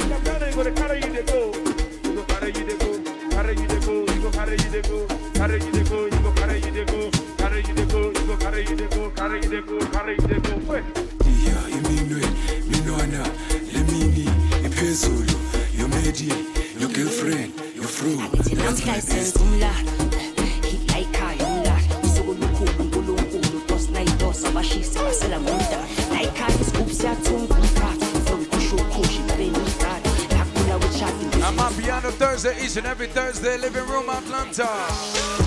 I'm a piano with the carry you they go. You go carry you they go. Carry you they go. You go carry you they go. Carry you they go. You go carry you they go. Carry you they go. You go carry you they go. Carry you they go. Carry you they go. Wait. iya iminwe minwana lemini iphezulu your medi your girlfriend your fro that's my best Amapiano Thursday, each and every Thursday, Living Room Atlanta.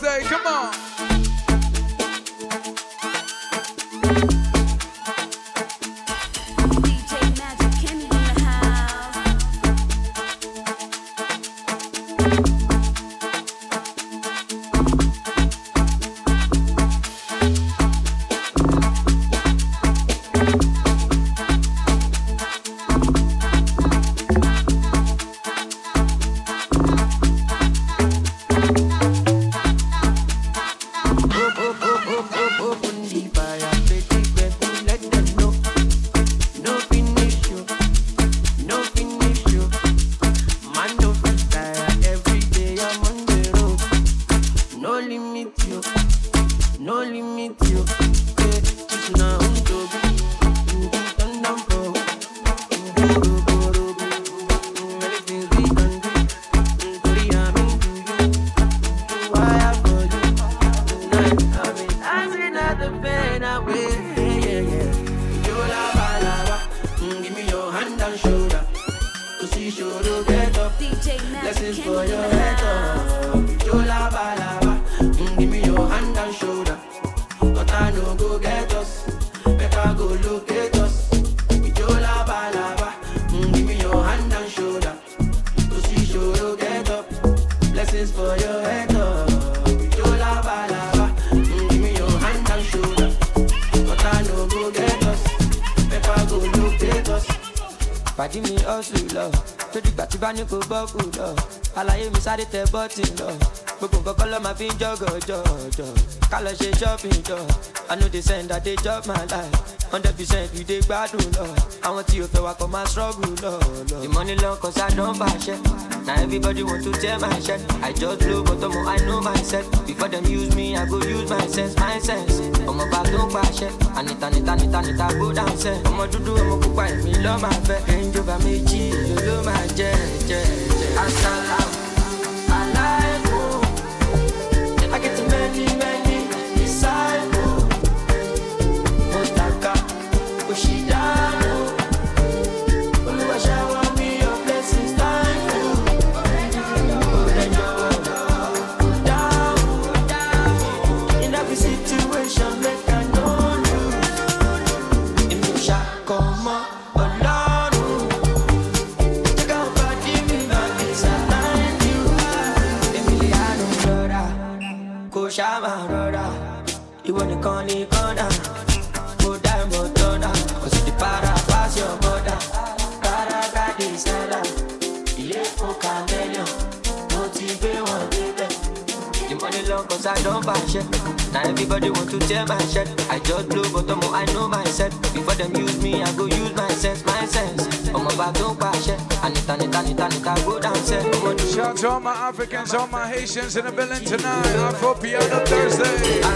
Thursday, come shopping jog jog jog. She shopping jog. I know they send that they jog my life. Hundred percent we dey gbadun lọ. Àwọn tí o fẹ́ wa kọ́ máa struggle lọ lọ. The money long cause I don't don fàṣẹ. Now everybody want to tear my shirt. I just blow but ọmọ I know myself. Before them use me, I go use my sense, my sense. Ọmọ bá tó ń pàṣẹ. Ànita nita nita I go down sẹ́. Ọmọ dúdú ọmọ pupa èmi lọ́ máa fẹ́. Ẹ̀yin jọba méjì ló ló máa jẹ́ jẹ́ jẹ́. Asala. Africans, all my Haitians in the building tonight. Afropiano Thursday.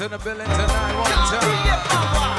in the building tonight. One time.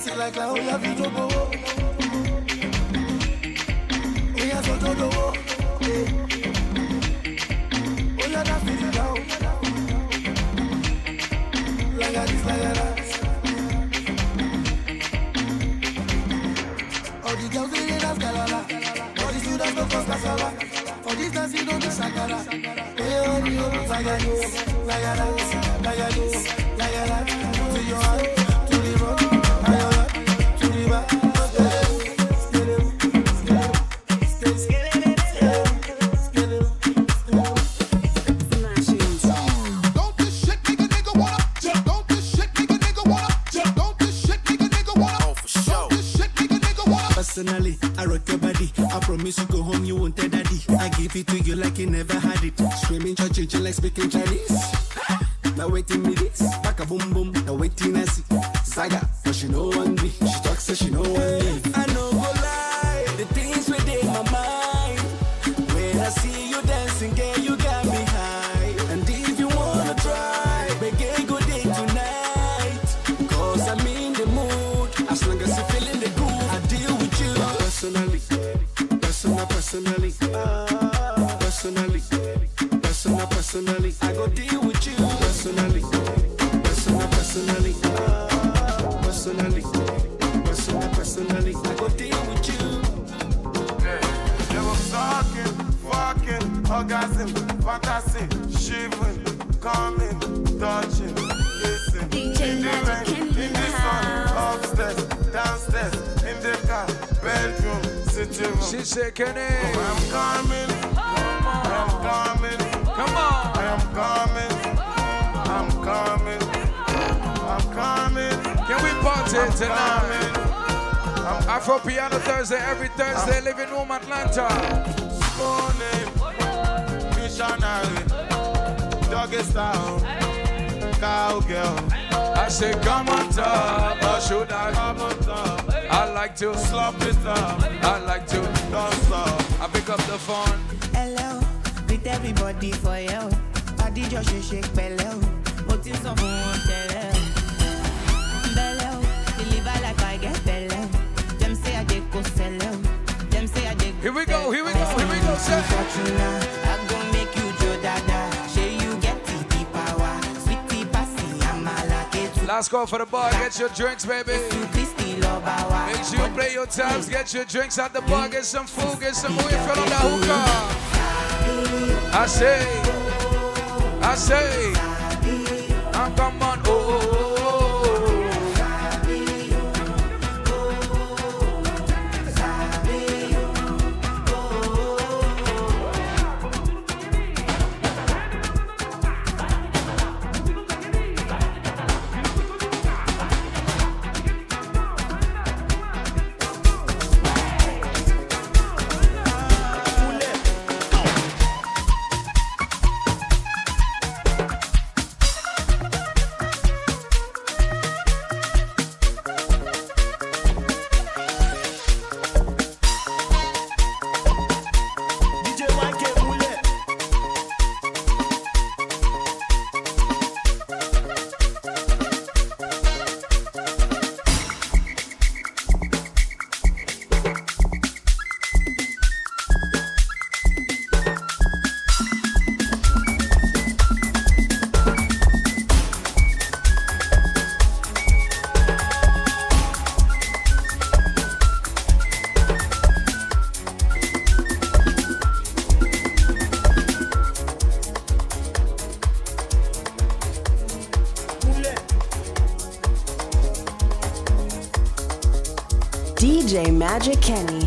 sí you ó yá fi jókòó wó. Ó yá sọ́jọ́ lówó. Ó yá dá like this, like Lága like lága dat. All the girls like dey dance galala. All the like go cause kasala. All these like don do sakara. Oye oye like lága dis, lága dat, lága like lága dat. To your heart love. drinks, baby. Make sure you play your times, get your drinks at the bar, get some food. Magic Kenny.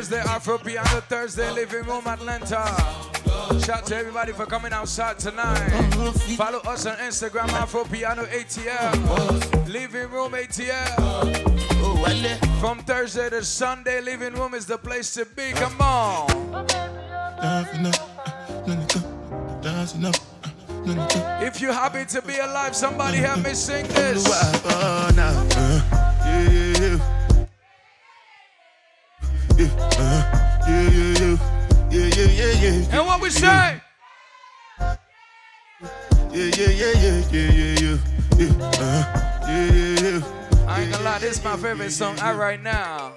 Thursday, Afropiano Thursday, Living Room Atlanta. Shout to everybody for coming outside tonight. Follow us on Instagram, Afropiano ATL. Living Room ATL. From Thursday to Sunday, Living Room is the place to be. Come on. If you're happy to be alive, somebody help me sing this. Oh, this song out right now.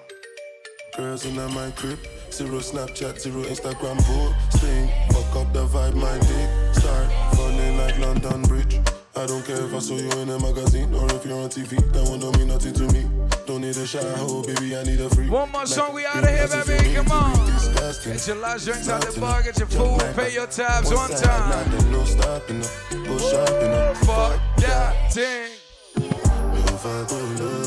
Girls in my crib, zero Snapchat, zero Instagram posting. Fuck up the vibe, my dick start falling like London Bridge. I don't care if I saw you in a magazine or if you're on TV. That one don't mean nothing to me. Don't need a shower, oh baby, I need a free. One more song, we out of here, baby. Come on. Get your last drinks out the bar, get your food, pay your tabs one time. No stopping up, go shopping up. Fuck that thing. Fa Colorado,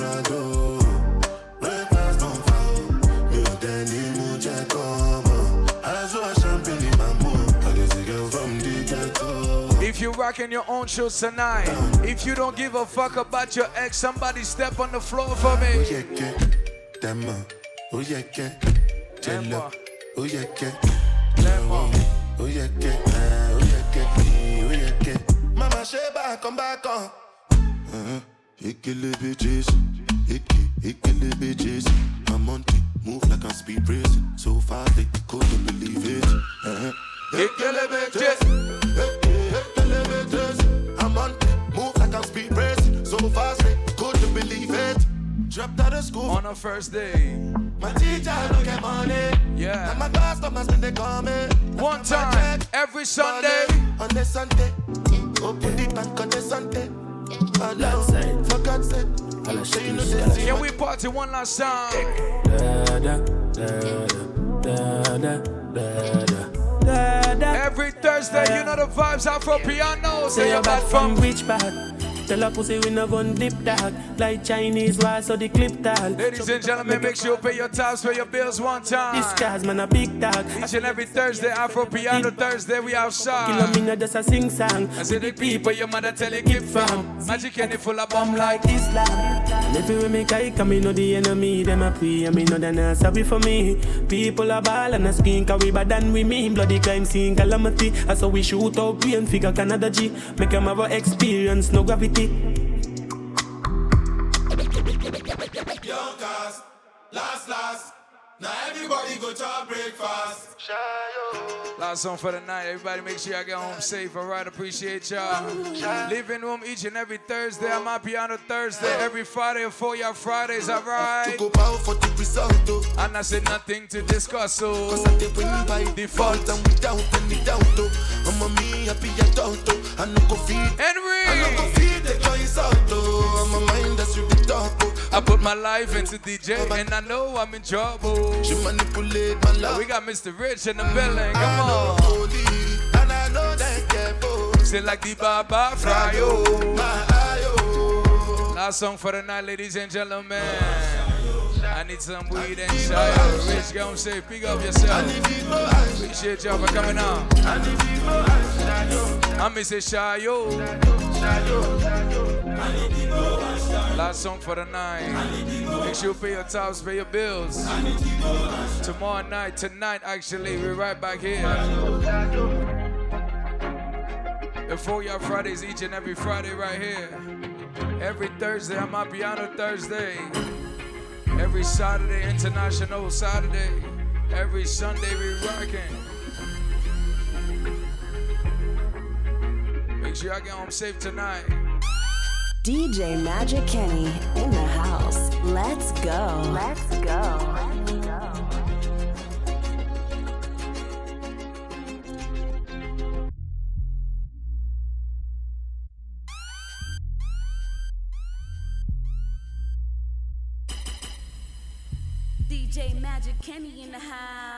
rocking your own shoes tonight, if you don't give a fuck about your ex, somebody step on the floor for me. yẹ kẹ́ dẹ́mọ̀, ó yẹ kẹ́ jẹlọ, ó yẹ kẹ́ lẹ́wọ̀, ó yẹ kẹ́ ẹ̀, ó yẹ kẹ́ ẹ̀, ó yẹ kẹ́. Mama ṣe bákan bákan. Uh-huh. Ekele bitches, eke, ekele bitches. I'm on move like I'm speed racing. So fast they couldn't believe it. Uh-huh. Ekele bitches, So fast they couldn't believe it. Dropped out of school on a first day. My teacher don't get money. Yeah. And my customers when they call me. One time, every Sunday. On the Sunday. Open the bank on the Sunday. Alone, for God's sake. So you know they see Can we party one last time? Every Thursday, you know the vibes out for piano. Say you're bad from rich back. Tell a pussy we no gun dip tag Like Chinese wall so the clip tag Ladies and gentlemen, make sure you pay your tabs, pay your bills one time. This guy's man a big tag Each and every Thursday, Afropiano Thursday, we outside. Kill me just a sing song. I see the people your mother tell you keep from. Magic and it full of bomb like Islam. And everywhere me kai come me know the enemy Them a pray. And me know they not sorry for me. People a ball and a skin Cause we bad than we mean. Bloody crime scene calamity. I how we shoot out brain figure Canada G. Make them have a experience no gravity Young cast, last last. Now everybody go to breakfast. Last song for the night. Everybody make sure y'all get home safe. All right, appreciate y'all. Living room each and every Thursday. Amapiano Thursday. Every Friday for y'all Fridays. All right. And I said nothing to discuss. So Cause I did win by default and without any doubt. I'm a me happy adult. I no go feed. Henry. I no go feed the choice out. oh. I'm mind that's you the oh. I put my life into DJ and I know I'm in trouble. She manipulate my love. We got Mr. Rich in the building. Come I on. know holy, and I know that careful. Like the Baba Fryo. Oh. Oh, Last song for the night, ladies and gentlemen. I need some weed and shy. Rich, go and say, pick up yourself. Appreciate y'all for coming out. I'm Mr. Shayo. Last song for the night. Make sure you pay your tithes, pay your bills. Tomorrow night, tonight, actually, we're right back here. Before y'all Fridays, each and every Friday, right here. Every Thursday, Amapiano Thursday. Every Saturday, International Saturday. Every Sunday, we rocking. Make sure y'all get home safe tonight. DJ Magic Kenny in the house. Let's go. Let's go. DJ Magic Kenny in the house.